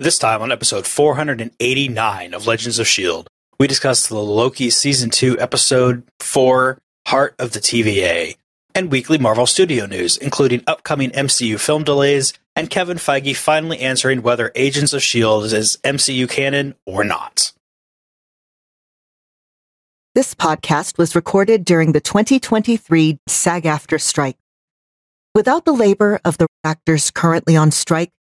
This time on episode 489 of Legends of S.H.I.E.L.D., we discuss the Loki Season 2 Episode 4, Heart of the TVA, and weekly Marvel Studio news, including upcoming MCU film delays and Kevin Feige finally answering whether Agents of S.H.I.E.L.D. is MCU canon or not. This podcast was recorded during the 2023 SAG AFTRA strike. Without the labor of the actors currently on strike,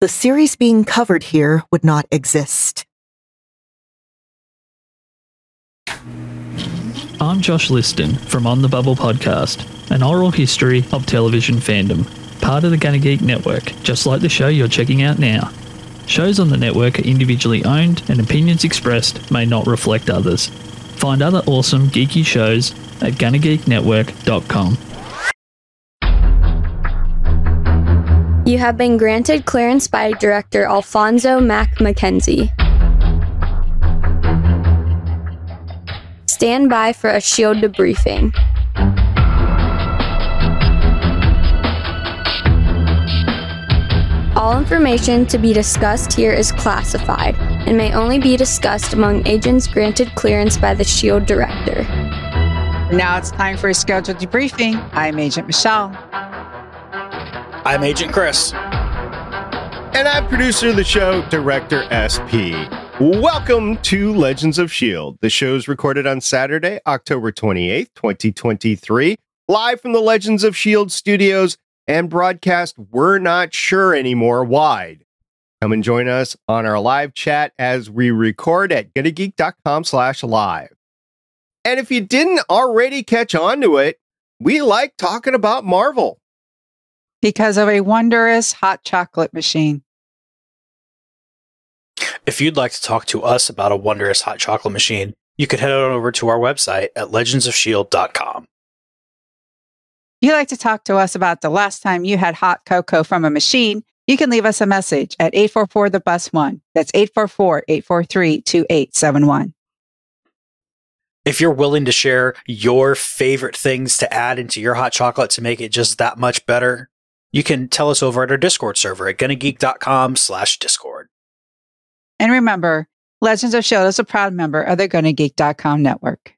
the series being covered here would not exist. I'm Josh Liston from On the Bubble podcast, an oral history of television fandom, part of the Gonna Geek network, just like the show you're checking out now. Shows on the network are individually owned, and opinions expressed may not reflect others. Find other awesome geeky shows at GonnaGeekNetwork.com. You have been granted clearance by director Alphonso Mack Mackenzie. Stand by for a shield debriefing. All information to be discussed here is classified and may only be discussed among agents granted clearance by the SHIELD director. Now it's time for a scheduled debriefing. I'm Agent Michelle. I'm Agent Chris. And I'm producer of the show, Director SP. Welcome to Legends of S.H.I.E.L.D. The show is recorded on Saturday, October 28th, 2023, live from the Legends of S.H.I.E.L.D. studios and broadcast We're Not Sure Anymore wide. Come and join us on our live chat as we record at GonnaGeek.com slash live. And if you didn't already catch on to it, we like talking about Marvel. Because of a wondrous hot chocolate machine. If you'd like to talk to us about a wondrous hot chocolate machine, you could head on over to our website at legendsofshield.com. If you'd like to talk to us about the last time you had hot cocoa from a machine, you can leave us a message at 844 the bus one. That's 844 843 2871. If you're willing to share your favorite things to add into your hot chocolate to make it just that much better, you can tell us over at our Discord server at gonnageek.com slash discord. And remember, Legends of S.H.I.E.L.D. is a proud member of the GonnaGeek.com network.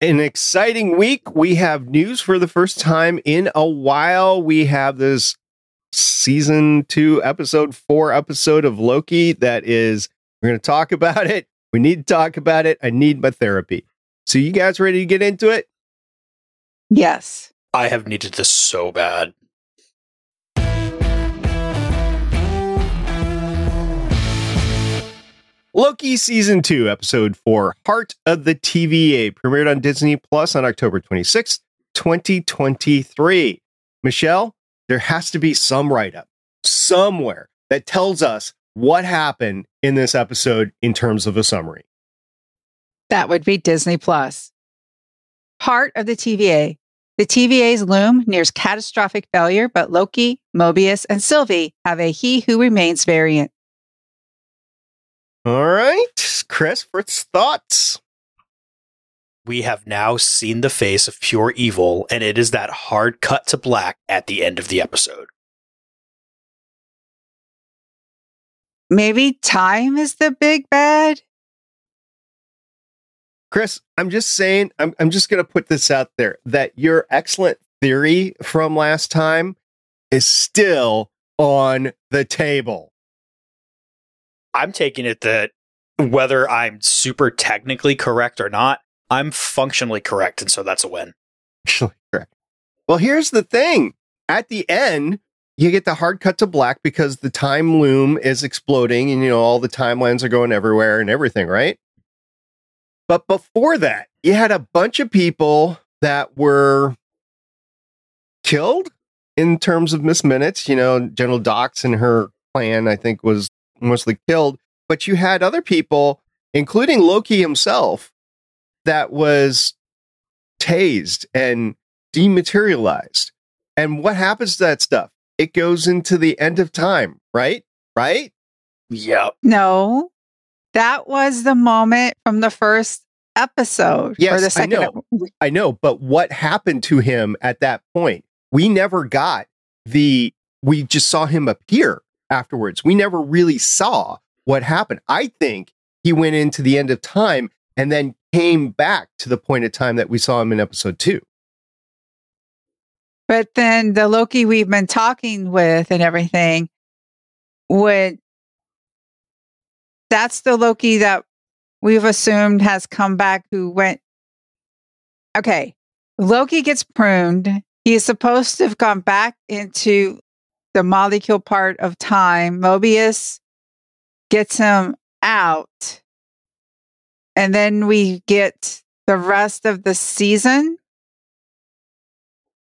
An exciting week. We have news for the first time in a while. We have this season two, episode four episode of Loki that is, we're going to talk about it. We need to talk about it. I need my therapy. So, you guys ready to get into it? Yes. I have needed this so bad. Loki season 2 episode 4 Heart of the TVA premiered on Disney Plus on October 26th, 2023. Michelle, there has to be some write up somewhere that tells us what happened in this episode in terms of a summary. That would be Disney Plus. Heart of the TVA. The TVA's loom nears catastrophic failure, but Loki, Mobius, and Sylvie have a He Who Remains variant. All right, Chris, first thoughts. We have now seen the face of pure evil, and it is that hard cut to black at the end of the episode. Maybe time is the big bad? Chris, I'm just saying, I'm, I'm just going to put this out there that your excellent theory from last time is still on the table. I'm taking it that whether I'm super technically correct or not, I'm functionally correct. And so that's a win. Actually, correct. Well, here's the thing at the end, you get the hard cut to black because the time loom is exploding and, you know, all the timelines are going everywhere and everything, right? But before that, you had a bunch of people that were killed in terms of Miss Minutes. You know, General Dox and her clan, I think, was mostly killed. But you had other people, including Loki himself, that was tased and dematerialized. And what happens to that stuff? It goes into the end of time, right? Right? Yep. No, that was the moment from the first episode. Yes, or the second. I know. I know, but what happened to him at that point? We never got the we just saw him appear. afterwards. We never really saw what happened. I think he went into the end of time and then came back to the point of time that we saw him in episode two. But then the Loki we've been talking with and everything would that's the Loki that we've assumed has come back who went okay. Loki gets pruned. He's supposed to have gone back into the molecule part of time. Mobius gets him out. And then we get the rest of the season.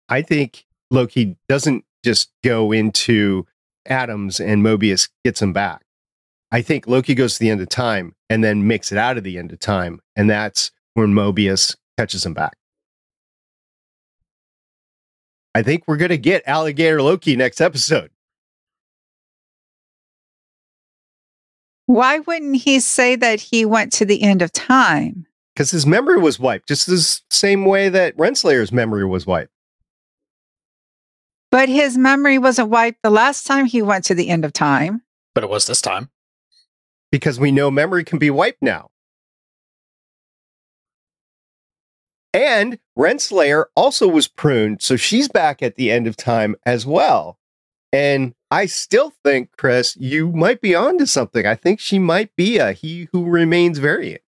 I think Loki doesn't just go into atoms and Mobius gets him back. I think Loki goes to the end of time and then makes it out of the end of time. And that's when Mobius catches him back. I think we're going to get Alligator Loki next episode. Why wouldn't he say that he went to the end of time? Because his memory was wiped, just the same way that Renslayer's memory was wiped. But his memory wasn't wiped the last time he went to the end of time. But it was this time. Because we know memory can be wiped now. And Renslayer also was pruned, so she's back at the end of time as well. And I still think, Chris, you might be onto something. I think she might be a He Who Remains variant.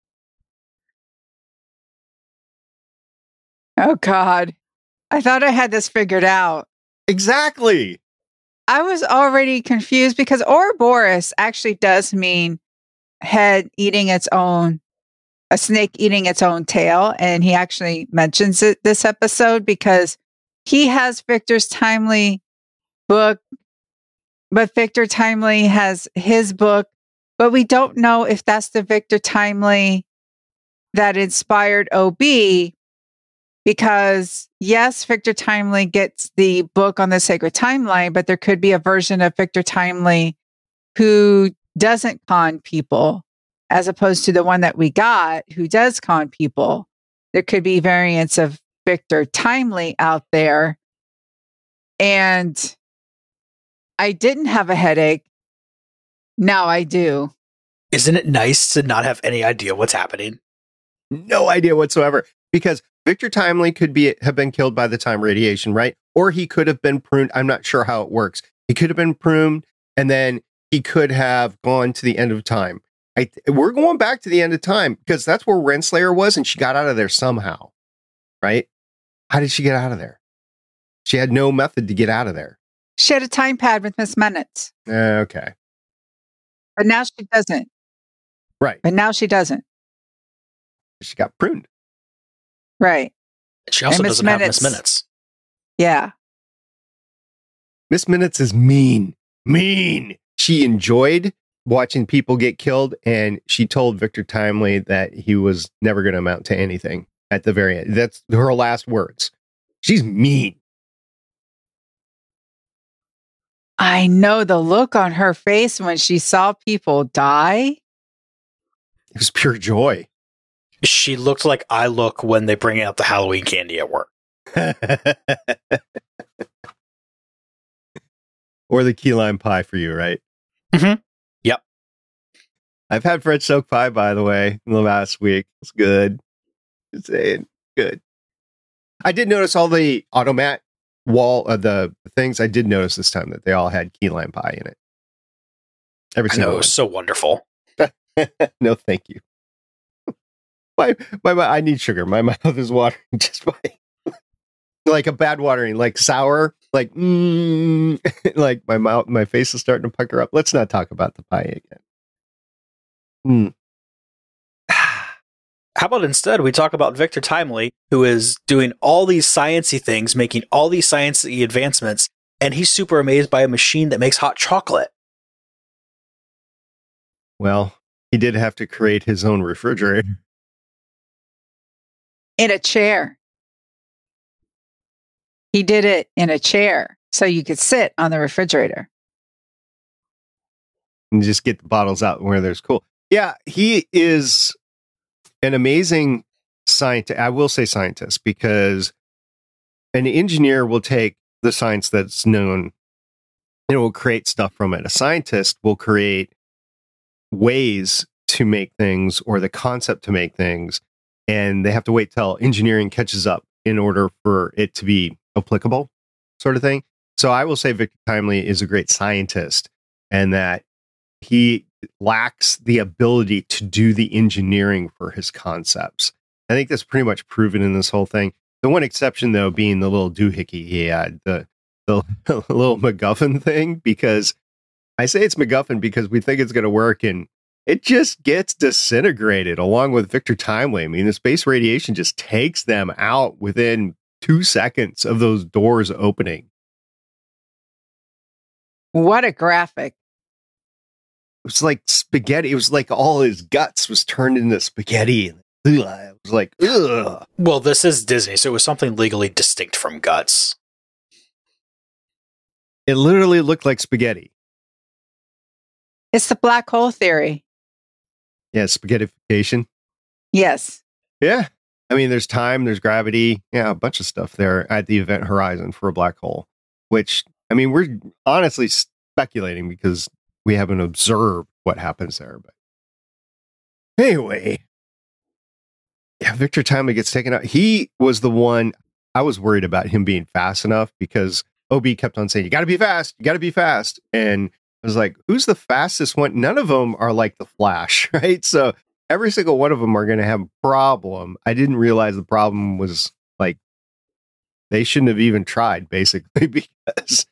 Oh, God. I thought I had this figured out. Exactly. I was already confused because Ouroboros actually does mean head eating its own a snake eating its own tail. And he actually mentions it this episode because he has Victor's Timely book, but Victor Timely has his book, but we don't know if that's the Victor Timely that inspired OB because yes, Victor Timely gets the book on the sacred timeline, but there could be a version of Victor Timely who doesn't con people as opposed to the one that we got who does con people. There could be variants of Victor Timely out there. And I didn't have a headache. Now I do. Isn't it nice to not have any idea what's happening? No idea whatsoever. Because Victor Timely could be have been killed by the time radiation, right? Or he could have been pruned. I'm not sure how it works. He could have been pruned and then he could have gone to the end of time. I, we're going back to the end of time because that's where Renslayer was, and she got out of there somehow, right? How did she get out of there? She had no method to get out of there. She had a time pad with Miss Minutes. Uh, okay. But now she doesn't. Right. But now she doesn't. She got pruned. Right. She also doesn't Minutes, have Miss Minutes. Yeah. Miss Minutes is mean. Mean. She enjoyed watching people get killed, and she told Victor Timely that he was never going to amount to anything at the very end. That's her last words. She's mean. I know the look on her face when she saw people die. It was pure joy. She looked like I look when they bring out the Halloween candy at work. or the key lime pie for you, right? Mm-hmm. I've had French soak pie, by the way, in the last week. It's good. Just saying, good. I did notice all the automat wall of uh, the things. I did notice this time that they all had key lime pie in it. Every single I know, so wonderful. no, thank you. my, my, my, I need sugar. My mouth is watering just by like a bad watering, like sour, like mm, like my mouth, my face is starting to pucker up. Let's not talk about the pie again. Hmm. How about instead we talk about Victor Timely, who is doing all these sciency things, making all these sciencey advancements, and he's super amazed by a machine that makes hot chocolate. Well, he did have to create his own refrigerator. In a chair. He did it in a chair so you could sit on the refrigerator. And just get the bottles out where there's cool. Yeah, he is an amazing scientist. I will say scientist because an engineer will take the science that's known. and will create stuff from it. A scientist will create ways to make things or the concept to make things, and they have to wait till engineering catches up in order for it to be applicable, sort of thing. So I will say Victor Timely is a great scientist and that he lacks the ability to do the engineering for his concepts. I think that's pretty much proven in this whole thing. The one exception, though, being the little doohickey he had, the the little MacGuffin thing, because I say it's MacGuffin because we think it's going to work, and it just gets disintegrated along with Victor Timely. I mean, the space radiation just takes them out within two seconds of those doors opening. What a graphic. It was like spaghetti. It was like all his guts was turned into spaghetti. Ugh. It was like, ugh. Well, this is Disney, so it was something legally distinct from guts. It literally looked like spaghetti. It's the black hole theory. Yeah, spaghettification. Yes. Yeah. I mean, there's time, there's gravity. Yeah, a bunch of stuff there at the event horizon for a black hole, which, I mean, we're honestly speculating because we haven't observed what happens there. But anyway, yeah, Victor Timely gets taken out. He was the one I was worried about him being fast enough because OB kept on saying, You got to be fast, you got to be fast. And I was like, Who's the fastest one? None of them are like the Flash, right? So every single one of them are going to have a problem. I didn't realize the problem was like they shouldn't have even tried, basically, because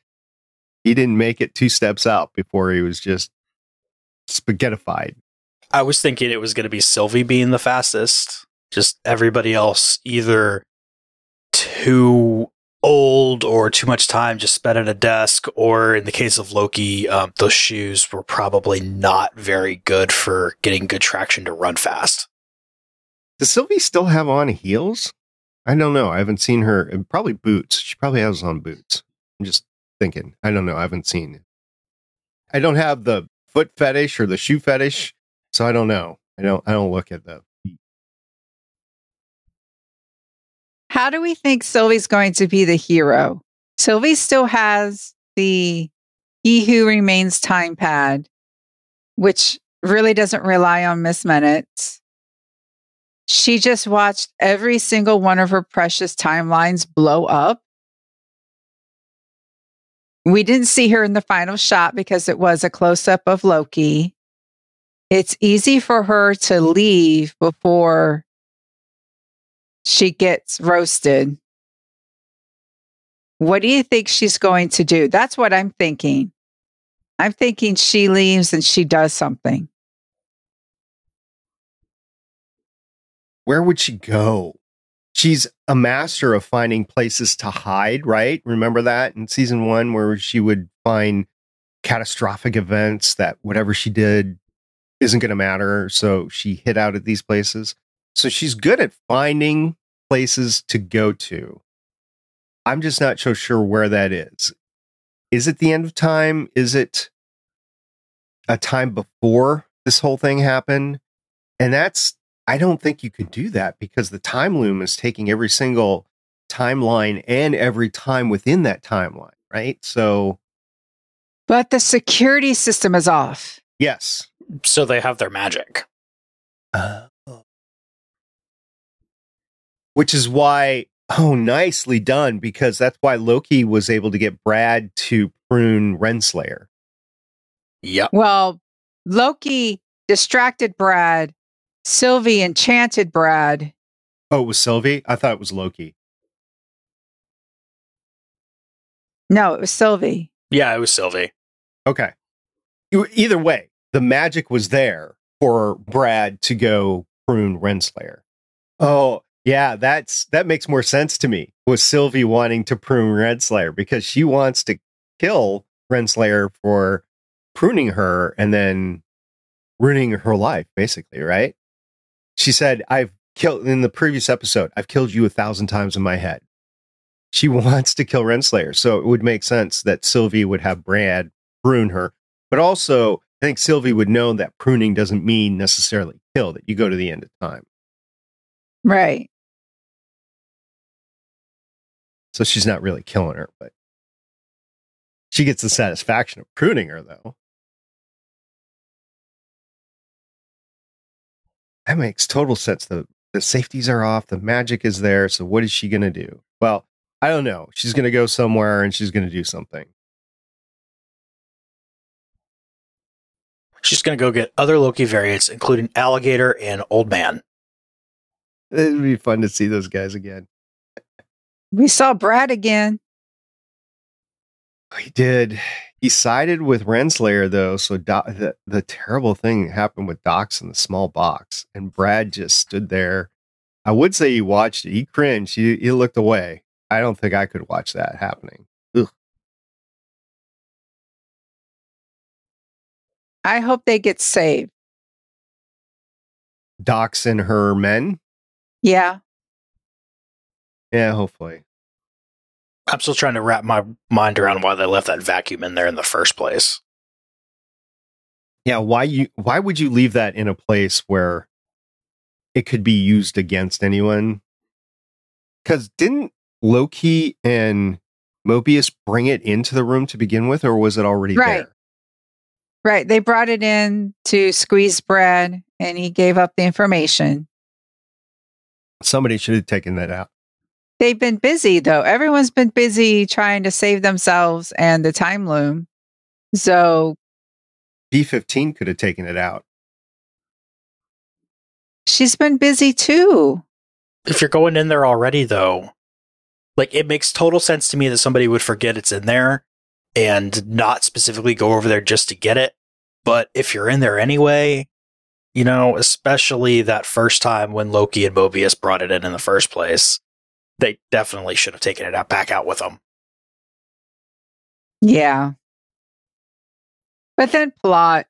he didn't make it two steps out before he was just spaghettified. I was thinking it was going to be Sylvie being the fastest. Just everybody else either too old or too much time just spent at a desk, or in the case of Loki, um, those shoes were probably not very good for getting good traction to run fast. Does Sylvie still have on heels? I don't know. I haven't seen her. Probably boots. She probably has on boots. I'm just thinking. I don't know. I haven't seen. I don't have the foot fetish or the shoe fetish, so I don't know. I don't. I don't look at the How do we think Sylvie's going to be the hero? Sylvie still has the He Who Remains time pad, which really doesn't rely on Miss Minutes. She just watched every single one of her precious timelines blow up. We didn't see her in the final shot because it was a close up of Loki. It's easy for her to leave before she gets roasted. What do you think she's going to do? That's what I'm thinking. I'm thinking she leaves and she does something. Where would she go? She's a master of finding places to hide, right? Remember that in season one, where she would find catastrophic events that whatever she did isn't going to matter. So she hid out at these places. So she's good at finding places to go to. I'm just not so sure where that is. Is it the end of time? Is it a time before this whole thing happened? And that's, I don't think you could do that because the time loom is taking every single timeline and every time within that timeline, right? So, But the security system is off. yes. So they have their magic. Uh, which is why oh nicely done because that's why loki was able to get brad to prune renslayer Yep. Well, Loki distracted Brad. Sylvie enchanted Brad. oh it was sylvie i thought it was loki No, it was Sylvie. Yeah, it was Sylvie. okay either way the magic was there for brad to go prune renslayer oh yeah that's that makes more sense to me was sylvie wanting to prune renslayer because she wants to kill renslayer for pruning her and then ruining her life basically right? She said i've killed in the previous episode i've killed you a thousand times in my head. She wants to kill renslayer so it would make sense that sylvie would have brad prune her but also i think sylvie would know that pruning doesn't mean necessarily kill that you go to the end of time. Right. So she's not really killing her but She gets the satisfaction of pruning her, though. That makes total sense. The the safeties are off, the magic is there. So what is she gonna do? Well, I don't know. She's gonna go somewhere and she's gonna do something. She's going to go get other Loki variants, including Alligator and Old Man. It'd be fun to see those guys again. We saw Brad again. He did. He sided with Renslayer though, so the the terrible thing happened with Dox in the small box, and Brad just stood there. I would say he watched it. He cringed. He, he looked away. I don't think I could watch that happening. Ugh. I hope they get saved. Dox and her men. Yeah. Yeah, hopefully. I'm still trying to wrap my mind around why they left that vacuum in there in the first place. Yeah, why you why would you leave that in a place where it could be used against anyone? Cuz didn't Loki and Mobius bring it into the room to begin with or was it already Right. there? Right. They brought it in to squeeze Brad and he gave up the information. Somebody should have taken that out. They've been busy though. Everyone's been busy trying to save themselves and the time loom. So B15 could have taken it out. she's been busy too. If you're going in there already, though, like it makes total sense to me that somebody would forget it's in there and not specifically go over there just to get it. But if you're in there anyway, you know, especially that first time when Loki and Mobius brought it in in the first place, they definitely should have taken it out back out with them. Yeah. But then plot.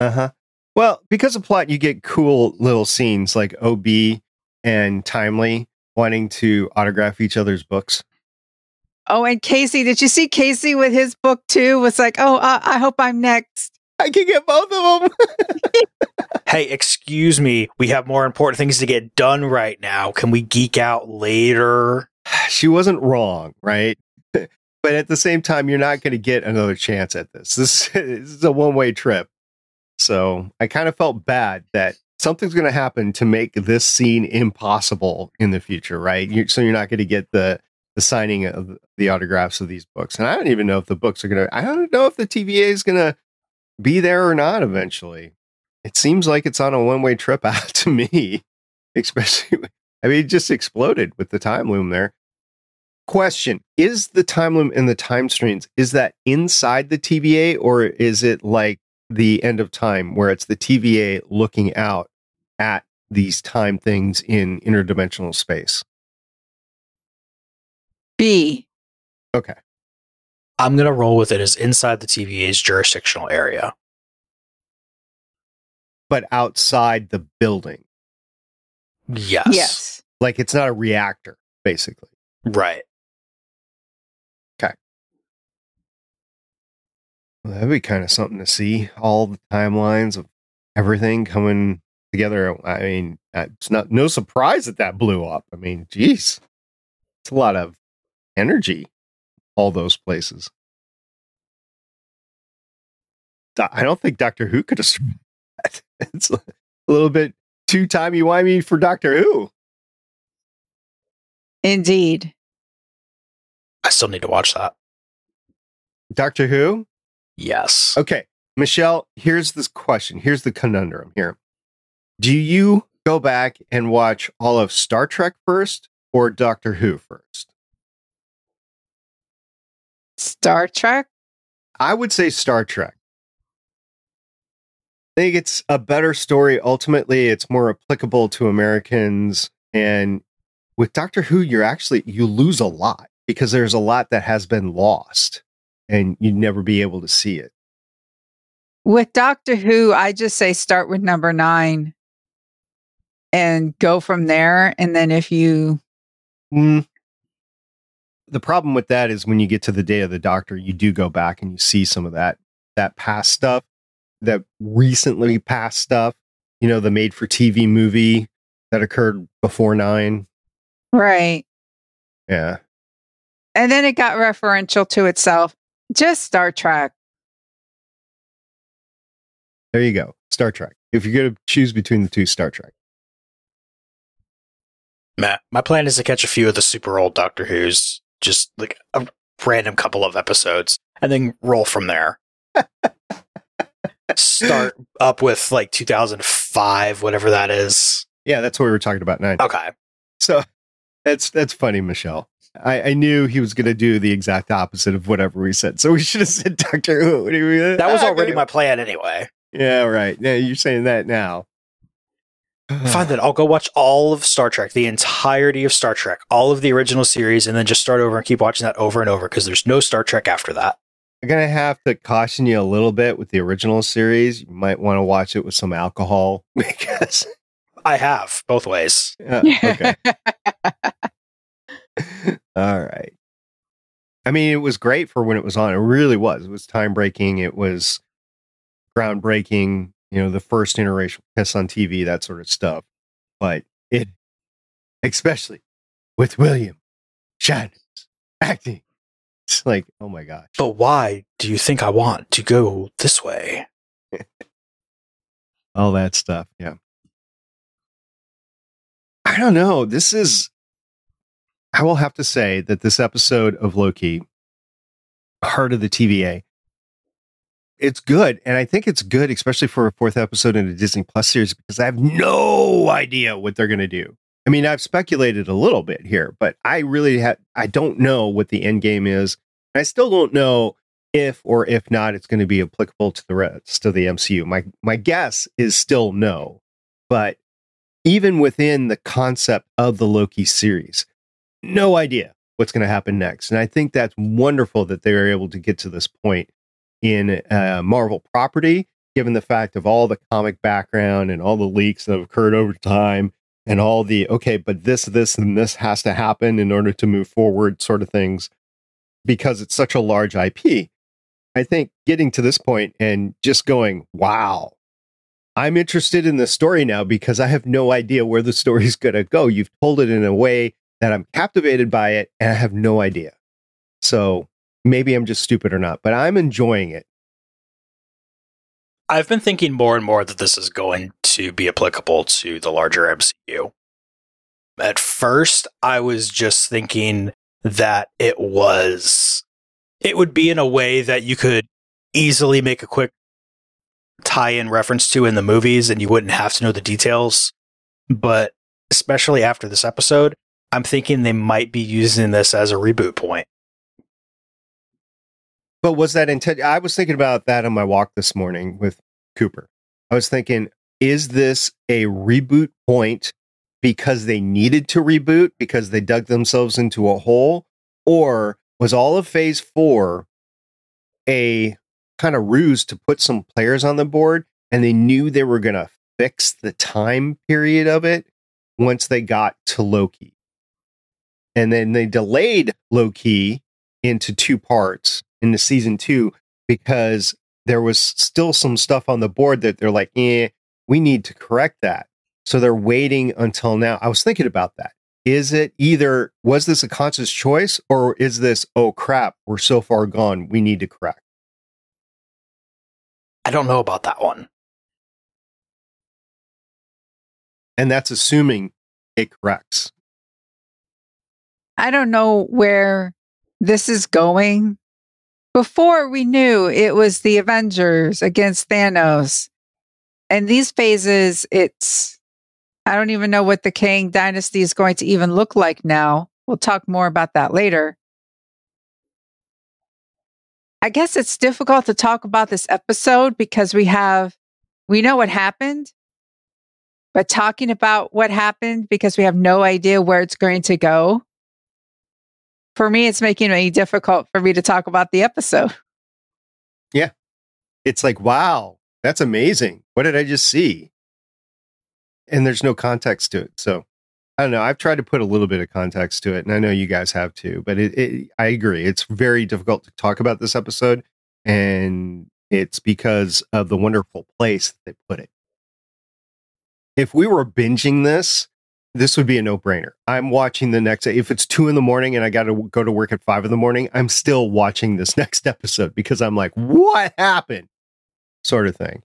Uh-huh. Well, because of plot, you get cool little scenes like OB and Timely wanting to autograph each other's books. Oh, and Casey, did you see Casey with his book too? Was like, oh, uh, I hope I'm next. I can get both of them. Hey, excuse me, we have more important things to get done right now. Can we geek out later? she wasn't wrong, right? but at the same time, you're not going to get another chance at this. This, this is a one way trip. So I kind of felt bad that something's going to happen to make this scene impossible in the future, right? you so you're not going to get the the signing of the autographs of these books. And I don't even know if the books are going to. I don't know if the TVA is going to be there or not eventually. It seems like it's on a one way trip out to me, especially. I mean, it just exploded with the time loom there. Question Is the time loom in the time streams, is that inside the TVA or is it like the end of time where it's the TVA looking out at these time things in interdimensional space? B. Okay. I'm going to roll with it as inside the TVA's jurisdictional area. But outside the building. Yes. Yes. Like it's not a reactor, basically. Right. Okay. Well, that'd be kind of something to see. All the timelines of everything coming together. I mean, uh, it's not no surprise that that blew up. I mean, geez, it's a lot of energy. All those places. I don't think Doctor Who could have survived that. It's a little bit too timey wimey for Doctor Who. Indeed. I still need to watch that. Doctor Who. Yes. Okay, Michelle, here's this question. Here's the conundrum here. Do you go back and watch all of Star Trek first or Doctor Who first? Star Trek. I would say Star Trek. I think it's a better story. Ultimately, it's more applicable to Americans. And with Doctor Who, you're actually, you lose a lot because there's a lot that has been lost and you'd never be able to see it. With Doctor Who, I just say start with number nine and go from there. And then if you, Mm. The problem with that is when you get to the day of the doctor, you do go back and you see some of that that past stuff, that recently passed stuff. You know, the made for TV movie that occurred before nine. right. Yeah, And then it got referential to itself. Just Star Trek. There you go. Star Trek. If you're going to choose between the two, Star Trek. Matt, my plan is to catch a few of the super old Doctor Who's, just like a random couple of episodes, and then roll from there. Start up with like 2005, whatever that is. Yeah, that's what we were talking about nine. Okay. So that's that's funny, Michelle. I, I knew he was going to do the exact opposite of whatever we said. So we should have said Doctor Who. That was ah, already my plan anyway. Yeah, right. Yeah, you're saying that now. Fine, then I'll go watch all of Star Trek, the entirety of Star Trek, all of the original series, and then just start over and keep watching that over and over because there's no Star Trek after that. I'm gonna have to caution you a little bit with the original series. You might want to watch it with some alcohol because I have both ways. Uh, okay. All right. I mean, it was great for when it was on. It really was. It was time breaking. It was groundbreaking. You know, the first interracial kiss on TV, that sort of stuff. But it, especially with William Shatner's acting, like, oh my gosh. But why do you think I want to go this way? All that stuff. Yeah. I don't know. This is, I will have to say that this episode of Loki, Heart of the TVA, it's good. And I think it's good, especially for a fourth episode in a Disney Plus series, because I have no idea what they're going to do. I mean, I've speculated a little bit here, but I really have, I don't know what the end game is. I still don't know if or if not it's going to be applicable to the rest of the MCU. My my guess is still no. But even within the concept of the Loki series, no idea what's going to happen next. And I think that's wonderful that they were able to get to this point in uh, Marvel property, given the fact of all the comic background and all the leaks that have occurred over time and all the, okay, but this, this, and this has to happen in order to move forward sort of things because it's such a large IP. I think getting to this point and just going, wow, I'm interested in the story now because I have no idea where the story's going to go. You've told it in a way that I'm captivated by it and I have no idea. So maybe I'm just stupid or not, but I'm enjoying it. I've been thinking more and more that this is going to be applicable to the larger MCU. At first, I was just thinking that it was, it would be in a way that you could easily make a quick tie in reference to in the movies and you wouldn't have to know the details. But especially after this episode, I'm thinking they might be using this as a reboot point. But was that intent? I was thinking about that on my walk this morning with Cooper. I was thinking, is this a reboot point because they needed to reboot because they dug themselves into a hole? Or was all of phase four a kind of ruse to put some players on the board and they knew they were going to fix the time period of it once they got to Loki? And then they delayed Loki into two parts into season two because there was still some stuff on the board that they're like, eh, we need to correct that. So they're waiting until now. I was thinking about that. Is it either, was this a conscious choice or is this, oh crap, we're so far gone, we need to correct? I don't know about that one. And that's assuming it corrects. I don't know where this is going. Before we knew it was the Avengers against Thanos. And these phases, it's, I don't even know what the Kang dynasty is going to even look like now. We'll talk more about that later. I guess it's difficult to talk about this episode because we have, we know what happened, but talking about what happened because we have no idea where it's going to go for me, it's making it difficult for me to talk about the episode. Yeah. It's like, wow, that's amazing. What did I just see? And there's no context to it. So I don't know. I've tried to put a little bit of context to it, and I know you guys have too, but it, it I agree. It's very difficult to talk about this episode, and it's because of the wonderful place they put it. If we were binging this, this would be a no brainer. I'm watching the next, if it's two in the morning and I got to go to work at five in the morning, I'm still watching this next episode because I'm like, what happened? Sort of thing.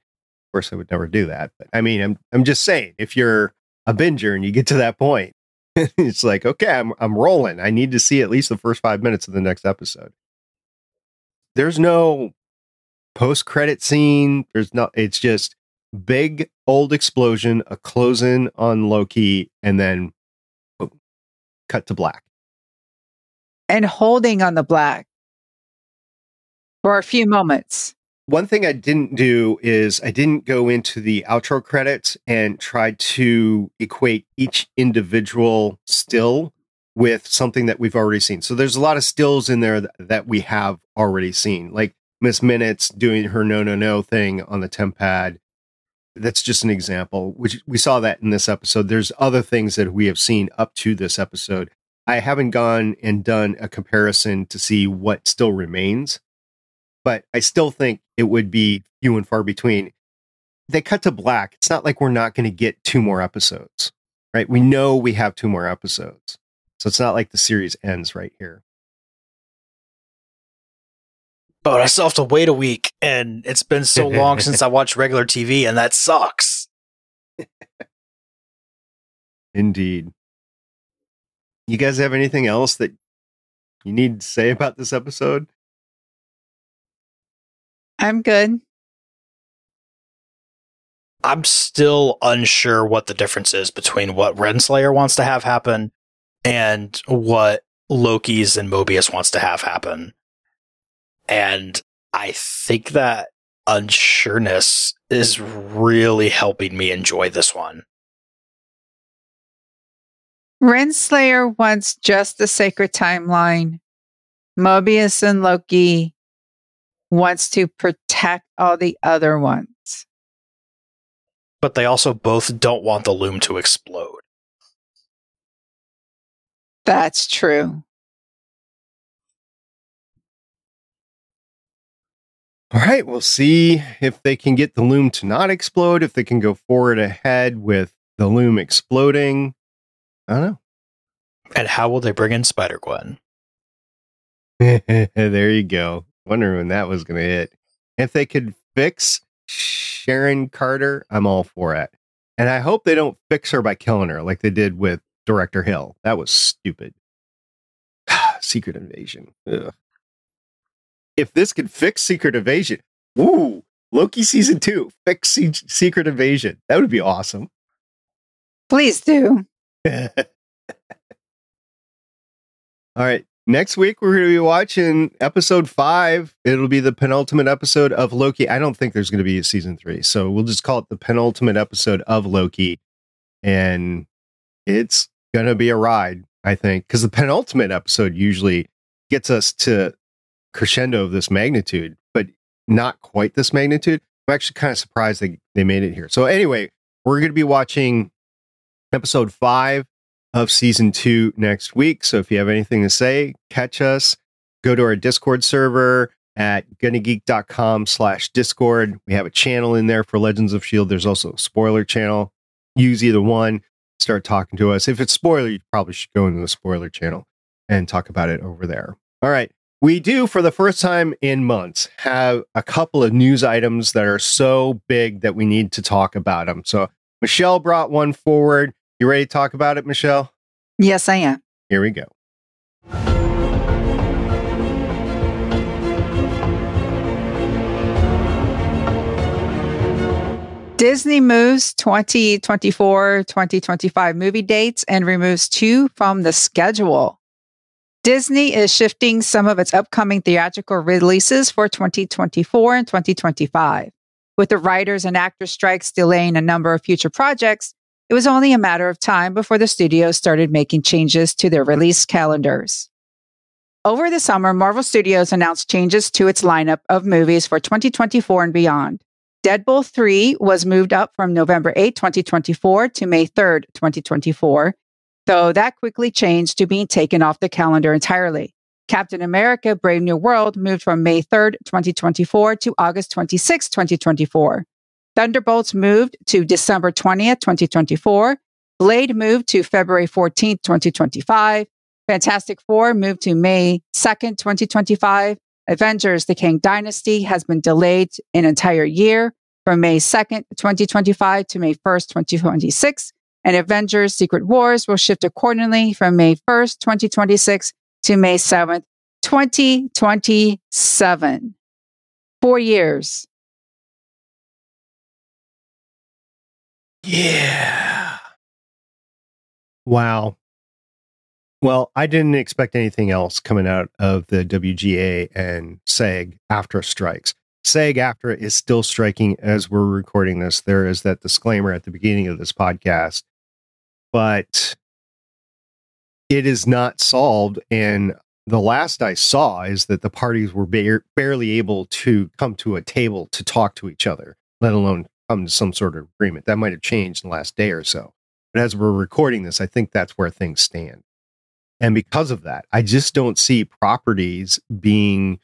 Course, I would never do that. But I mean, I'm, I'm just saying, if you're a binger and you get to that point, it's like, okay, I'm, I'm rolling. I need to see at least the first five minutes of the next episode. There's no post credit scene. There's no, it's just big old explosion, a closing on Loki, and then boom, cut to black. And holding on the black for a few moments. One thing I didn't do is I didn't go into the outro credits and try to equate each individual still with something that we've already seen. So there's a lot of stills in there that, that we have already seen, like Miss Minutes doing her no no no thing on the temp pad. That's just an example which we saw that in this episode. There's other things that we have seen up to this episode. I haven't gone and done a comparison to see what still remains but i still think it would be few and far between they cut to black it's not like we're not going to get two more episodes right we know we have two more episodes so it's not like the series ends right here but I still have to wait a week, and it's been so long since I watched regular TV, and that sucks. Indeed. You guys have anything else that you need to say about this episode? I'm good. I'm still unsure what the difference is between what Renslayer wants to have happen and what Loki's and Mobius wants to have happen. And I think that unsureness is really helping me enjoy this one. Renslayer wants just the sacred timeline. Mobius and Loki wants to protect all the other ones. But they also both don't want the loom to explode. That's true. All right, we'll see if they can get the loom to not explode, if they can go forward ahead with the loom exploding. I don't know. And how will they bring in Spider Gwen? there you go. Wondering when that was going to hit. If they could fix Sharon Carter, I'm all for it. And I hope they don't fix her by killing her like they did with Director Hill. That was stupid. Secret invasion. Ugh if this could fix Secret Invasion, ooh, Loki season two, fix Se- Secret Invasion. That would be awesome. Please do. All right. Next week, we're going to be watching episode five. It'll be the penultimate episode of Loki. I don't think there's going to be a season three. So we'll just call it the penultimate episode of Loki. And it's going to be a ride, I think, because the penultimate episode usually gets us to crescendo of this magnitude, but not quite this magnitude. I'm actually kind of surprised they, they made it here. So, anyway, we're going to be watching episode five of season two next week. So, if you have anything to say, catch us. Go to our Discord server at gonnageek.com slash Discord. We have a channel in there for Legends of S.H.I.E.L.D. There's also a spoiler channel. Use either one. Start talking to us. If it's spoiler, you probably should go into the spoiler channel and talk about it over there. All right. We do, for the first time in months, have a couple of news items that are so big that we need to talk about them. So, Michelle brought one forward. You ready to talk about it, Michelle? Yes, I am. Here we go. Disney moves 2024 2025 movie dates and removes two from the schedule. Disney is shifting some of its upcoming theatrical releases for 2024 and 2025. With the writers and actors strikes delaying a number of future projects, it was only a matter of time before the studios started making changes to their release calendars. Over the summer, Marvel Studios announced changes to its lineup of movies for 2024 and beyond. Deadpool 3 was moved up from November 8, 2024 to May 3, 2024, though that quickly changed to being taken off the calendar entirely. Captain America Brave New World moved from May 3, 2024 to August 26, 2024. Thunderbolts moved to December 20th, 2024. Blade moved to February 14th, 2025. Fantastic Four moved to May 2nd, 2025. Avengers The Kang Dynasty has been delayed an entire year from May 2nd, 2025 to May 1st, 2026. And Avengers Secret Wars will shift accordingly from May 1st, 2026 to May 7th, 2027. Four years. Yeah. Wow. Well, I didn't expect anything else coming out of the WGA and SAG after strikes. SAG-AFTRA is still striking as we're recording this. There is that disclaimer at the beginning of this podcast, but it is not solved. And the last I saw is that the parties were ba- barely able to come to a table to talk to each other, let alone come to some sort of agreement. That might have changed in the last day or so. But as we're recording this, I think that's where things stand. And because of that, I just don't see properties being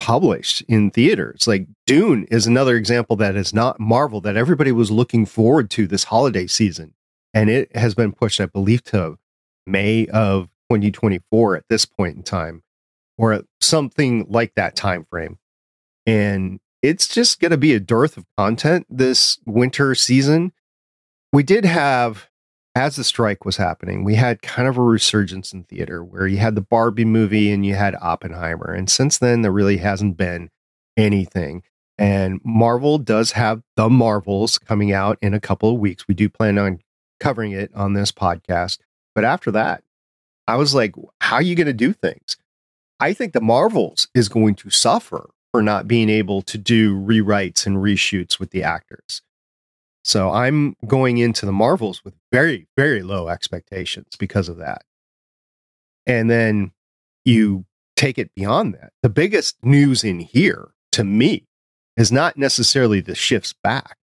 published in theaters. Like Dune is another example that is not Marvel that everybody was looking forward to this holiday season. And it has been pushed, I believe, to May of 2024 at this point in time, or something like that time frame. And it's just going to be a dearth of content this winter season. We did have as the strike was happening, we had kind of a resurgence in theater where you had the Barbie movie and you had Oppenheimer. And since then, there really hasn't been anything. And Marvel does have The Marvels coming out in a couple of weeks. We do plan on covering it on this podcast. But after that, I was like, how are you going to do things? I think The Marvels is going to suffer for not being able to do rewrites and reshoots with the actors. So I'm going into the Marvels with very, very low expectations because of that. And then you take it beyond that. The biggest news in here to me is not necessarily the shifts back,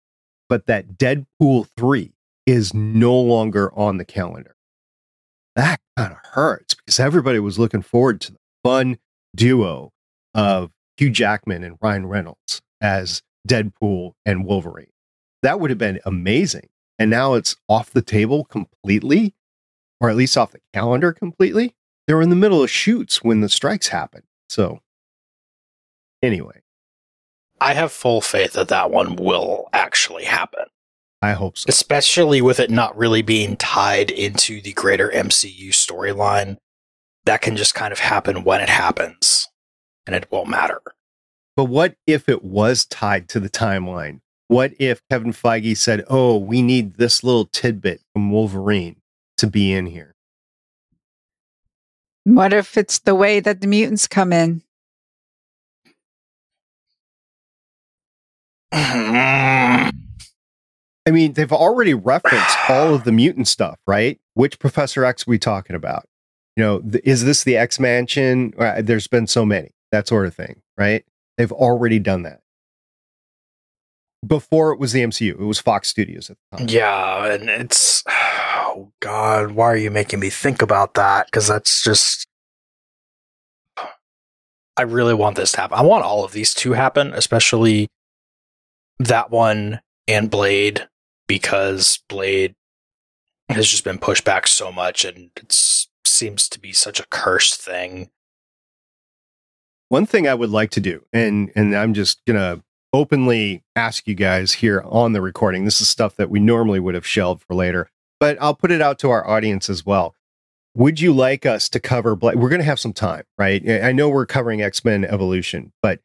but that Deadpool 3 is no longer on the calendar. That kind of hurts because everybody was looking forward to the fun duo of Hugh Jackman and Ryan Reynolds as Deadpool and Wolverine that would have been amazing. And now it's off the table completely, or at least off the calendar completely. They were in the middle of shoots when the strikes happened. So, anyway, I have full faith that that one will actually happen. I hope so. Especially with it not really being tied into the greater MCU storyline. That can just kind of happen when it happens and it won't matter. But what if it was tied to the timeline? What if Kevin Feige said, "Oh, we need this little tidbit from Wolverine to be in here"? What if it's the way that the mutants come in? I mean, they've already referenced all of the mutant stuff, right? Which Professor X are we talking about? You know, th- is this the X Mansion? Uh, there's been so many, that sort of thing, right? They've already done that before it was the MCU. It was Fox Studios at the time. Yeah, and it's oh god, why are you making me think about that? Because that's just. I really want this to happen. I want all of these to happen, especially that one and Blade, because Blade has just been pushed back so much, and it seems to be such a cursed thing. One thing I would like to do, and and I'm just gonna openly ask you guys here on the recording. This is stuff that we normally would have shelved for later, but I'll put it out to our audience as well. Would you like us to cover? We're going to have some time, right? I know we're covering X Men Evolution, but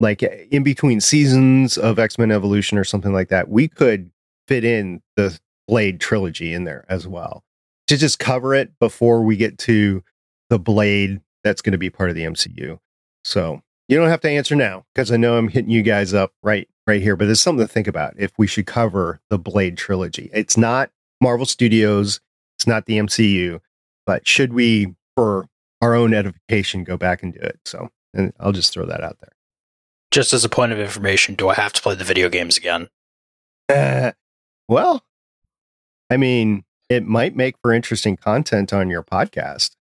like in between seasons of X Men Evolution or something like that, we could fit in the Blade trilogy in there as well to just cover it before we get to the Blade that's going to be part of the MCU. So you don't have to answer now because I know I'm hitting you guys up right right here, but there's something to think about if we should cover the Blade trilogy. It's not Marvel Studios, it's not the MCU, but should we, for our own edification, go back and do it? So, and I'll just throw that out there. Just as a point of information, do I have to play the video games again? Uh, well, I mean, it might make for interesting content on your podcast.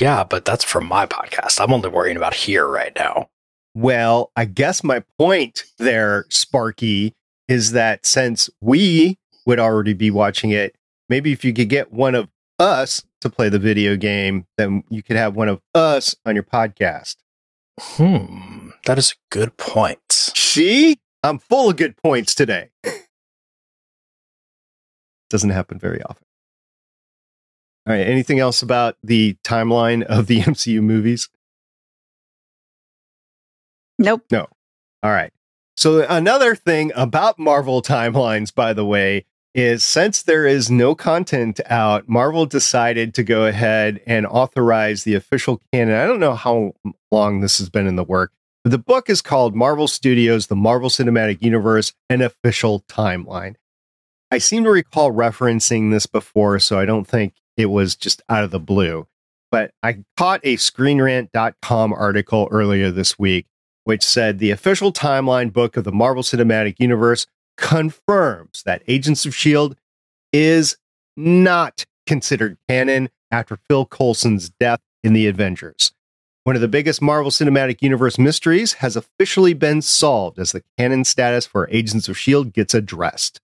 Yeah, but that's from my podcast. I'm only worrying about here right now. Well, I guess my point there, Sparky, is that since we would already be watching it. Maybe if you could get one of us to play the video game, then you could have one of us on your podcast. Hmm, that is a good point. See? I'm full of good points today. Doesn't happen very often. All right. Anything else about the timeline of the MCU movies? Nope. No. All right. So another thing about Marvel timelines, by the way, is since there is no content out, Marvel decided to go ahead and authorize the official canon. I don't know how long this has been in the work. But the book is called Marvel Studios: The Marvel Cinematic Universe: An Official Timeline. I seem to recall referencing this before, so I don't think it was just out of the blue. But I caught a ScreenRant.com article earlier this week which said the official timeline book of the Marvel Cinematic Universe confirms that Agents of S.H.I.E.L.D. is not considered canon after Phil Coulson's death in the Avengers. One of the biggest Marvel Cinematic Universe mysteries has officially been solved as the canon status for Agents of S.H.I.E.L.D. gets addressed.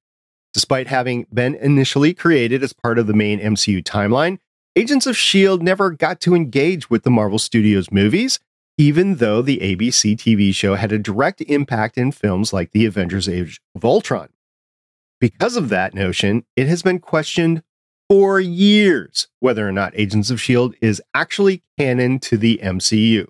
Despite having been initially created as part of the main MCU timeline, Agents of S.H.I.E.L.D. never got to engage with the Marvel Studios movies even though the ABC TV show had a direct impact in films like The Avengers Age of Ultron. Because of that notion, it has been questioned for years whether or not Agents of S.H.I.E.L.D. is actually canon to the MCU.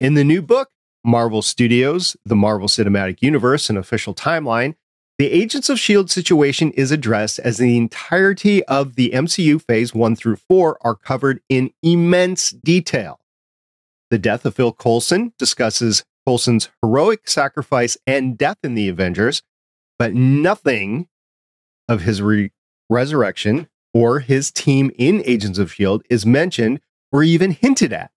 In the new book, Marvel Studios, the Marvel Cinematic Universe, an official timeline, the Agents of S.H.I.E.L.D. situation is addressed as the entirety of the MCU phase 1 through 4 are covered in immense detail. The Death of Phil Coulson discusses Coulson's heroic sacrifice and death in the Avengers, but nothing of his re- resurrection or his team in Agents of S.H.I.E.L.D. is mentioned or even hinted at.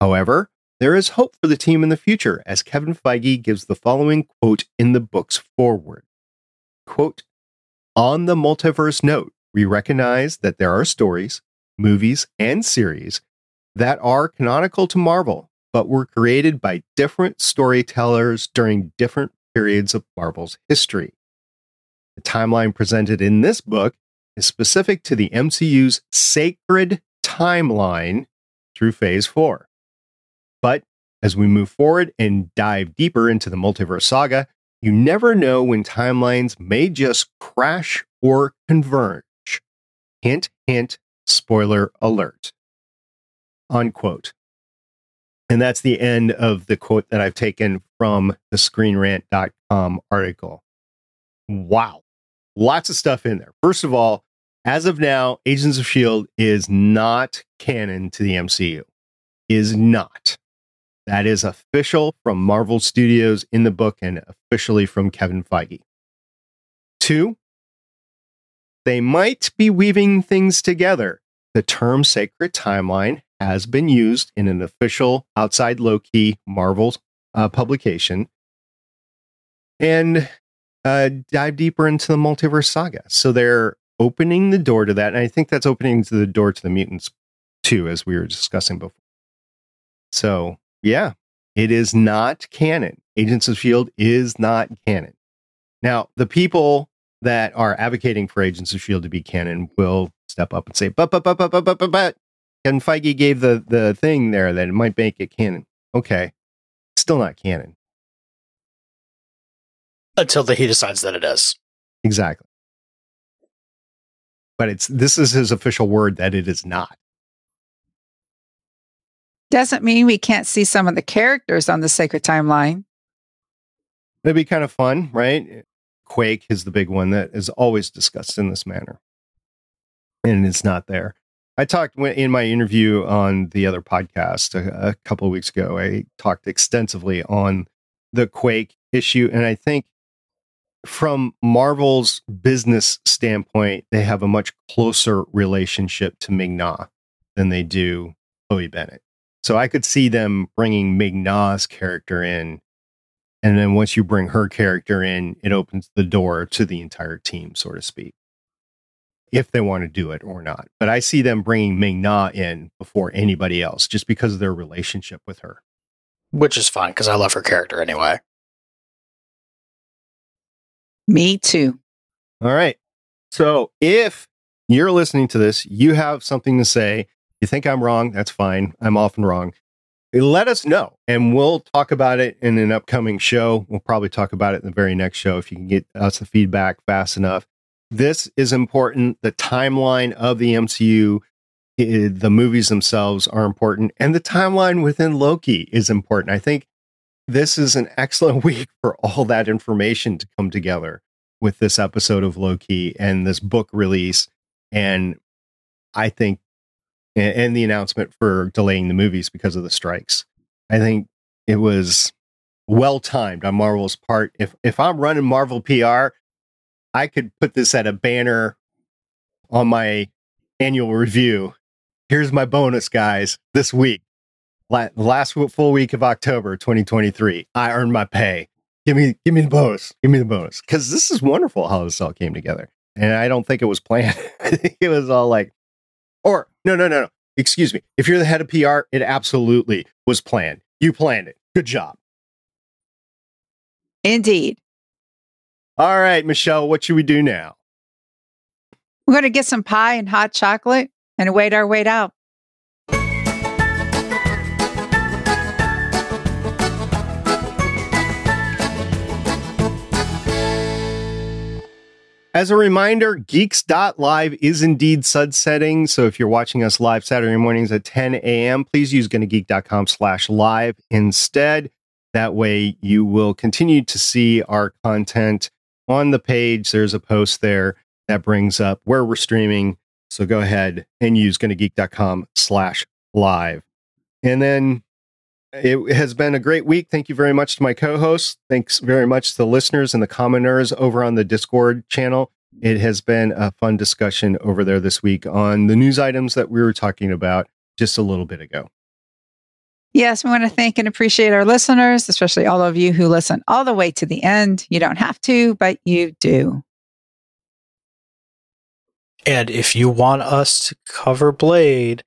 However, there is hope for the team in the future, as Kevin Feige gives the following quote in the book's foreword. Quote, on the multiverse note, we recognize that there are stories, movies, and series that are canonical to Marvel, but were created by different storytellers during different periods of Marvel's history. The timeline presented in this book is specific to the MCU's sacred timeline through Phase 4. But as we move forward and dive deeper into the multiverse saga, you never know when timelines may just crash or converge. Hint, hint, spoiler alert unquote. And that's the end of the quote that I've taken from the screenrant.com article. Wow. Lots of stuff in there. First of all, as of now, Agents of S.H.I.E.L.D. is not canon to the MCU. Is not. That is official from Marvel Studios in the book and officially from Kevin Feige. Two, they might be weaving things together. The term sacred timeline has been used in an official outside Loki Marvel uh, publication and uh, dive deeper into the multiverse saga. So they're opening the door to that. And I think that's opening the door to the mutants too, as we were discussing before. So, yeah, it is not canon. Agents of S.H.I.E.L.D. is not canon. Now, the people that are advocating for Agents of S.H.I.E.L.D. to be canon will step up and say, but, but, but, but, but, but, but, but, and Feige gave the the thing there that it might make it canon. Okay, still not canon until the, he decides that it is. Exactly. But it's this is his official word that it is not. Doesn't mean we can't see some of the characters on the sacred timeline. It'd be kind of fun, right? Quake is the big one that is always discussed in this manner. And it's not there. I talked in my interview on the other podcast a, a couple of weeks ago. I talked extensively on the Quake issue, and I think from Marvel's business standpoint, they have a much closer relationship to Ming-Na than they do Chloe Bennet. So I could see them bringing Ming-Na's character in, and then once you bring her character in, it opens the door to the entire team, so to speak if they want to do it or not. But I see them bringing Ming Na in before anybody else just because of their relationship with her. Which is fine because I love her character anyway. Me too. All right. So if you're listening to this, you have something to say, you think I'm wrong, that's fine. I'm often wrong. Eh, let us know and we'll talk about it in an upcoming show. We'll probably talk about it in the very next show if you can get us the feedback fast enough. This is important. The timeline of the MCU, eh, the movies themselves are important, and the timeline within Loki is important. I think this is an excellent week for all that information to come together with this episode of Loki and this book release. And I think, and and the announcement for delaying the movies because of the strikes. I think it was well timed on Marvel's part. If if I'm running Marvel PR, I could put this at a banner on my annual review. Here's my bonus, guys. This week, la- last full week of October 2023, I earned my pay. Give me, give me the bonus. Give me the bonus. Because this is wonderful how this all came together. And I don't think it was planned. I think it was all like, or no, no, no, no. Excuse me. If you're the head of PR, it absolutely was planned. You planned it. Good job. Indeed. All right, Michelle, what should we do now? We're going to get some pie and hot chocolate and wait our wait out. As a reminder, geeks.live is indeed sunsetting. So if you're watching us live Saturday mornings at 10 a.m., please use gonnageek.com slash live instead. That way you will continue to see our content on the page. There's a post there that brings up where we're streaming. So go ahead and use gonnageek.com slash live. And then it has been a great week. Thank you very much to my co-hosts. Thanks very much to the listeners and the commenters over on the Discord channel. It has been a fun discussion over there this week on the news items that we were talking about just a little bit ago. Yes, we want to thank and appreciate our listeners, especially all of you who listen all the way to the end. You don't have to, but you do. And if you want us to cover Blade,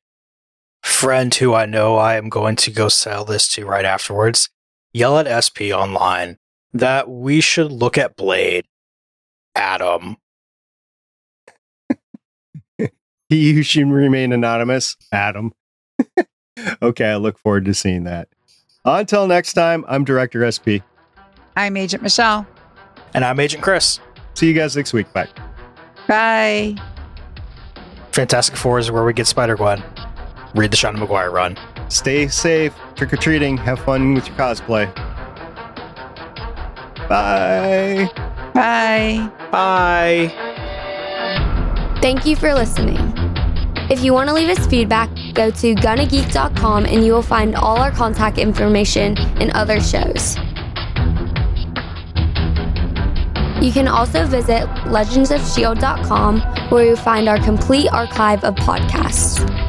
friend who I know I am going to go sell this to right afterwards, yell at SP online that we should look at Blade. Adam. He who should remain anonymous, Adam. okay, I look forward to seeing that. Until next time, I'm Director SP. I'm Agent Michelle. And I'm Agent Chris. See you guys next week. Bye. Bye. Fantastic Four is where we get Spider Gwen. Read the Seanan McGuire run. Stay safe, trick or treating, have fun with your cosplay. Bye. Bye. Bye. Thank you for listening. If you want to leave us feedback, go to gonnageek.com and you will find all our contact information and other shows. You can also visit legendsofshield.com where you'll find our complete archive of podcasts.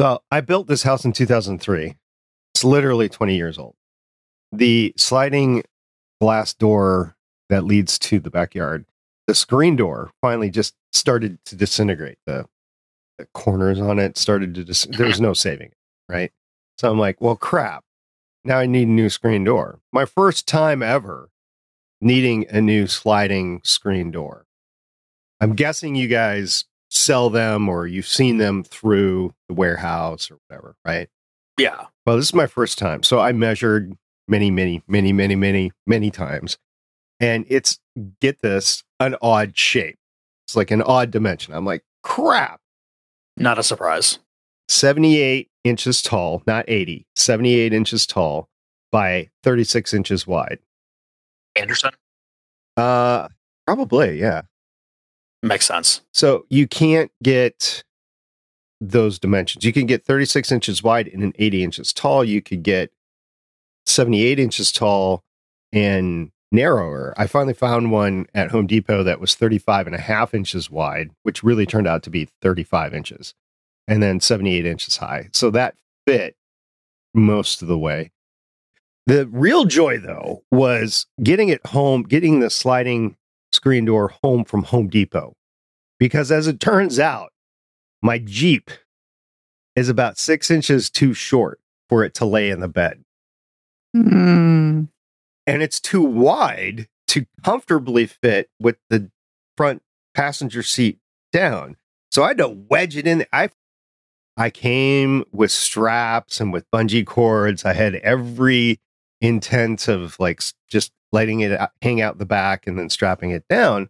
So I built this house in 2003. It's literally 20 years old. The sliding glass door that leads to the backyard, the screen door finally just started to disintegrate. The, the corners on it started to dis- there was no saving it, right? So I'm like, well, crap. Now I need a new screen door. My first time ever needing a new sliding screen door. I'm guessing you guys sell them or you've seen them through the warehouse or whatever, right? Yeah. Well, this is my first time. So I measured many, many, many, many, many, many times. And it's, get this, an odd shape. It's like an odd dimension. I'm like, crap. Not a surprise. 78 inches tall, not 80, 78 inches tall by 36 inches wide. Anderson? Uh, probably, yeah. Makes sense. So you can't get those dimensions. You can get 36 inches wide and an 80 inches tall. You could get 78 inches tall and narrower. I finally found one at Home Depot that was 35 and a half inches wide, which really turned out to be 35 inches and then 78 inches high. So that fit most of the way. The real joy, though, was getting it home, getting the sliding screen door home from Home Depot. Because as it turns out, my Jeep is about six inches too short for it to lay in the bed. Mm. And it's too wide to comfortably fit with the front passenger seat down. So I had to wedge it in. I I came with straps and with bungee cords. I had every intent of like just letting it hang out the back and then strapping it down.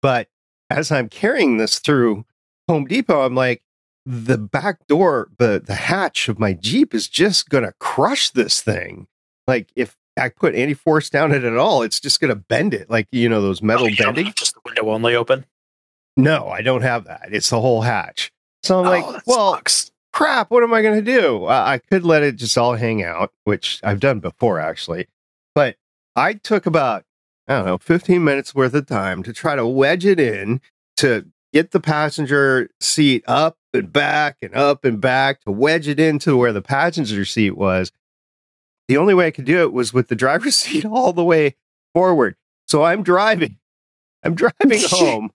But as I'm carrying this through Home Depot, I'm like, the back door, the the hatch of my Jeep is just gonna crush this thing. Like if I put any force down it at all, it's just gonna bend it. Like you know those metal Oh, bending. Just the window only open. No, I don't have that. It's the whole hatch. So I'm like, oh, that well, sucks. crap, what am I going to do? Uh, I could let it just all hang out, which I've done before actually. But I took about, I don't know, 15 minutes worth of time to try to wedge it in to get the passenger seat up and back and up and back to wedge it into where the passenger seat was. The only way I could do it was with the driver's seat all the way forward. So I'm driving. I'm driving home,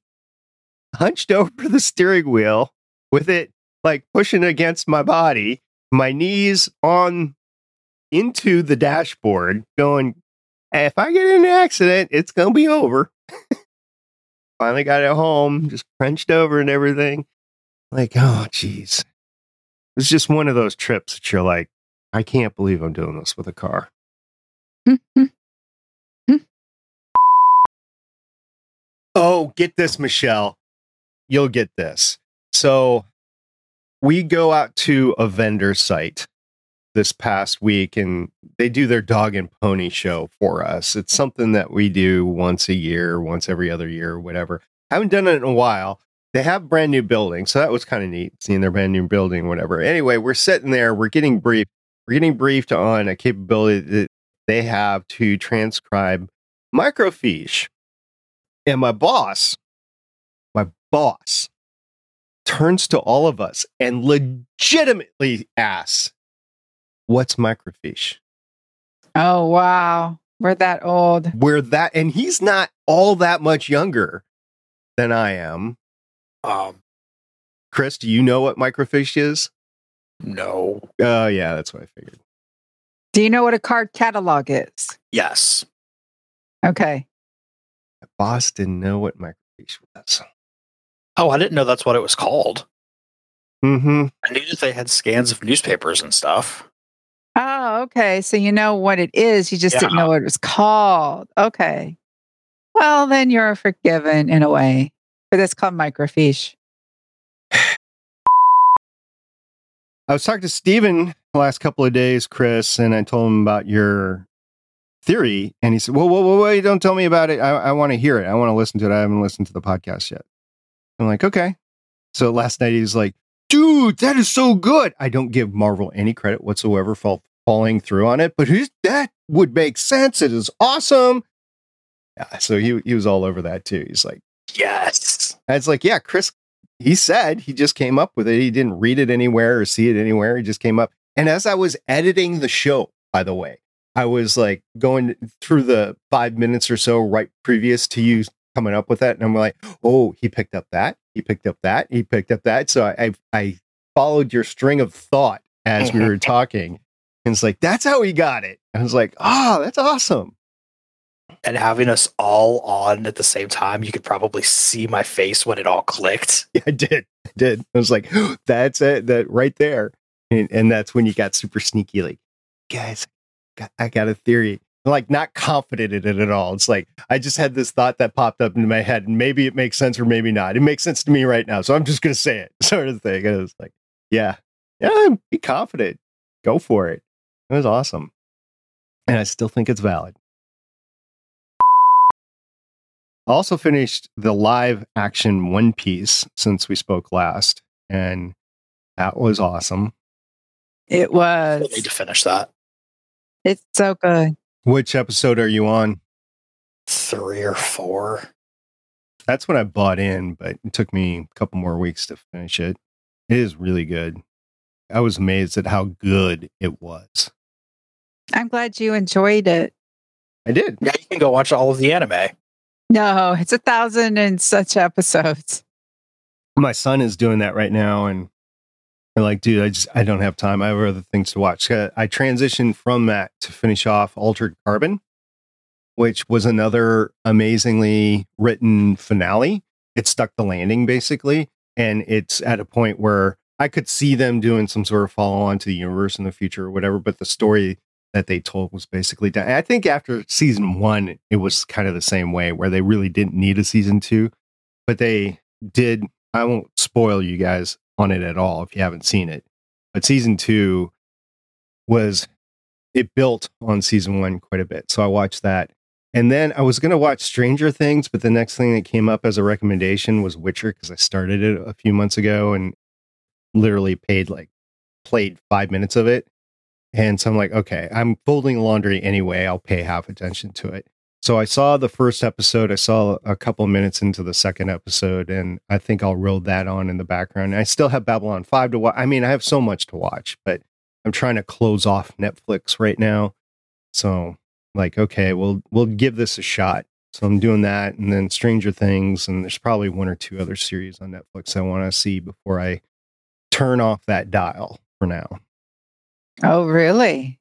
hunched over the steering wheel with it like pushing against my body, my knees on into the dashboard, going, "Hey, if I get in an accident, it's going to be over. Finally got it home, just crunched over and everything. Like, oh, geez. It's just one of those trips that you're like, I can't believe I'm doing this with a car. Oh, get this, Michelle. You'll get this. So we go out to a vendor site this past week and they do their dog and pony show for us. It's something that we do once a year, once every other year, whatever. Haven't done it in a while. They have brand new building, so that was kind of neat seeing their brand new building, whatever. Anyway, we're sitting there, we're getting briefed, we're getting briefed on a capability that they have to transcribe microfiche. And my boss, my boss, turns to all of us and legitimately asks, What's microfiche? Oh, wow. We're that old. We're that, and he's not all that much younger than I am. Um, Chris, do you know what microfiche is? no. Oh, yeah, that's what I figured. Do you know what a card catalog is? Yes. Okay. My boss didn't know what microfiche was. Oh, I didn't know that's what it was called. Mm-hmm. I knew that they had scans of newspapers and stuff. Okay. So you know what it is. You just didn't know what it was called. Okay. Well, then you're forgiven in a way. But it's called microfiche. I was talking to Steven the last couple of days, Chris, and I told him about your theory. And he said, Whoa, whoa, whoa, wait, don't tell me about it. I, I want to hear it. I want to listen to it. I haven't listened to the podcast yet. I'm like, Okay. So last night he was like, Dude, that is so good. I don't give Marvel any credit whatsoever for falling through on it, but his, that would make sense. It is awesome. Yeah, so he, he was all over that too. He's like, Yes. and it's like, yeah, Chris, he said he just came up with it. He didn't read it anywhere or see it anywhere. He just came up. And as I was editing the show, by the way, I was like going through the five minutes or so right previous to you coming up with that. And I'm like, oh, he picked up that. He picked up that. He picked up that. So I, I, I followed your string of thought as we were talking. And it's like, that's how he got it. I was like, oh, that's awesome. And having us all on at the same time, you could probably see my face when it all clicked. Yeah, I did. I did. I was like, that's it. That right there. And, and that's when you got super sneaky, like, guys, I got a theory. I'm like not confident in it at all. It's like I just had this thought that popped up into my head, and maybe it makes sense or maybe not. It makes sense to me right now, so I'm just gonna say it, sort of thing. And I was like, yeah, yeah, be confident, go for it. It was awesome, and I still think it's valid. I also finished the live action One Piece since we spoke last, and that was awesome. It was. I was. need to finish that. It's so good. Which episode are you on? three or four. That's when I bought in, but it took me a couple more weeks to finish it. It is really good. I was amazed at how good it was. I'm glad you enjoyed it. I did. Yeah, you can go watch all of the anime. No, it's a thousand and such episodes. My son is doing that right now, and I'm like, dude, I just I don't have time. I have other things to watch. Uh, I transitioned from that to finish off Altered Carbon, which was another amazingly written finale. It stuck the landing basically, and it's at a point where I could see them doing some sort of follow on to the universe in the future or whatever, but the story that they told was basically done. I think after season one, it was kind of the same way where they really didn't need a season two, but they did. I won't spoil you guys on it at all if you haven't seen it, but season two was it built on season one quite a bit. So I watched that. And then I was going to watch Stranger Things, but the next thing that came up as a recommendation was Witcher because I started it a few months ago and literally paid like played five minutes of it. And so I'm like, okay, I'm folding laundry anyway. I'll pay half attention to it. So I saw the first episode. I saw a couple minutes into the second episode, and I think I'll roll that on in the background. I still have Babylon 5 to watch. I mean, I have so much to watch, but I'm trying to close off Netflix right now. So like, okay, we'll we'll give this a shot. So I'm doing that, and then Stranger Things, and there's probably one or two other series on Netflix I want to see before I turn off that dial for now. Oh, really?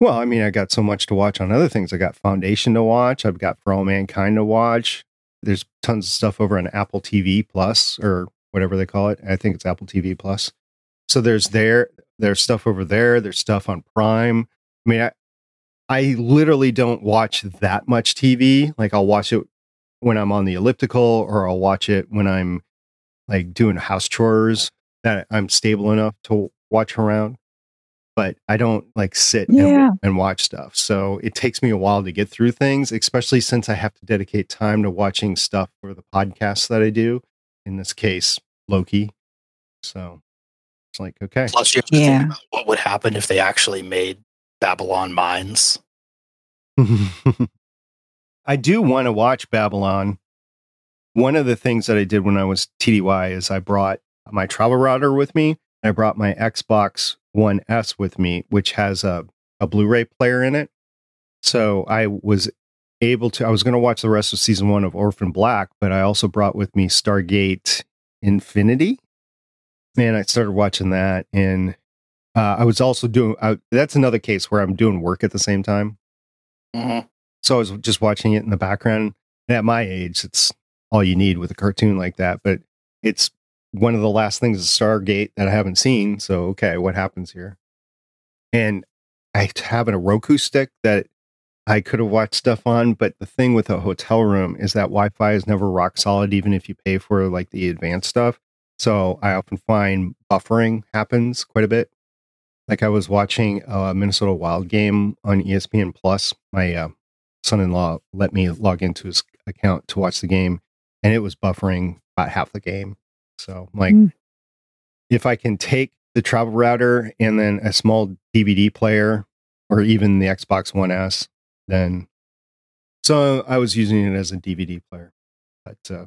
Well, I mean, I got so much to watch on other things. I got Foundation to watch. I've got For All Mankind to watch. There's tons of stuff over on Apple TV Plus or whatever they call it. I think it's Apple TV Plus. So there's there there's stuff over there. There's stuff on Prime. I mean, I, I literally don't watch that much TV. Like I'll watch it when I'm on the elliptical or I'll watch it when I'm like doing house chores that I'm stable enough to watch around. But I don't like sit Yeah. and, and watch stuff. So it takes me a while to get through things, especially since I have to dedicate time to watching stuff for the podcasts that I do. In this case, Loki. So it's like, okay. Plus, you have to Yeah. think about what would happen if they actually made Babylon Mines. I do want to watch Babylon. One of the things that I did when I was TDY is I brought my travel router with me. I brought my Xbox One S with me, which has a, a Blu ray player in it. So I was able to, I was going to watch the rest of season one of Orphan Black, but I also brought with me Stargate Infinity. Man, I started watching that. And uh, I was also doing, uh, that's another case where I'm doing work at the same time. Mm-hmm. So I was just watching it in the background. And at my age, it's all you need with a cartoon like that. But it's one of the last things of Stargate that I haven't seen. So, okay, what happens here? And I have a Roku stick that I could have watched stuff on. But the thing with a hotel room is that Wi Fi is never rock solid, even if you pay for like the advanced stuff. So I often find buffering happens quite a bit. Like I was watching a Minnesota Wild game on ESPN Plus. My uh, son-in-law let me log into his account to watch the game, and it was buffering about half the game. So, like, Mm. if I can take the travel router and then a small DVD player, or even the Xbox One S, then so I was using it as a DVD player. But uh,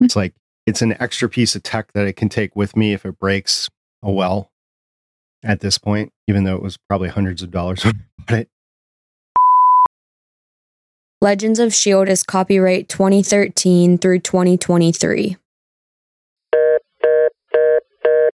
it's like it's an extra piece of tech that I can take with me if it breaks. Oh well, at this point, even though it was probably hundreds of dollars. but it, Legends of S.H.I.E.L.D. is copyright 2013 through 2023.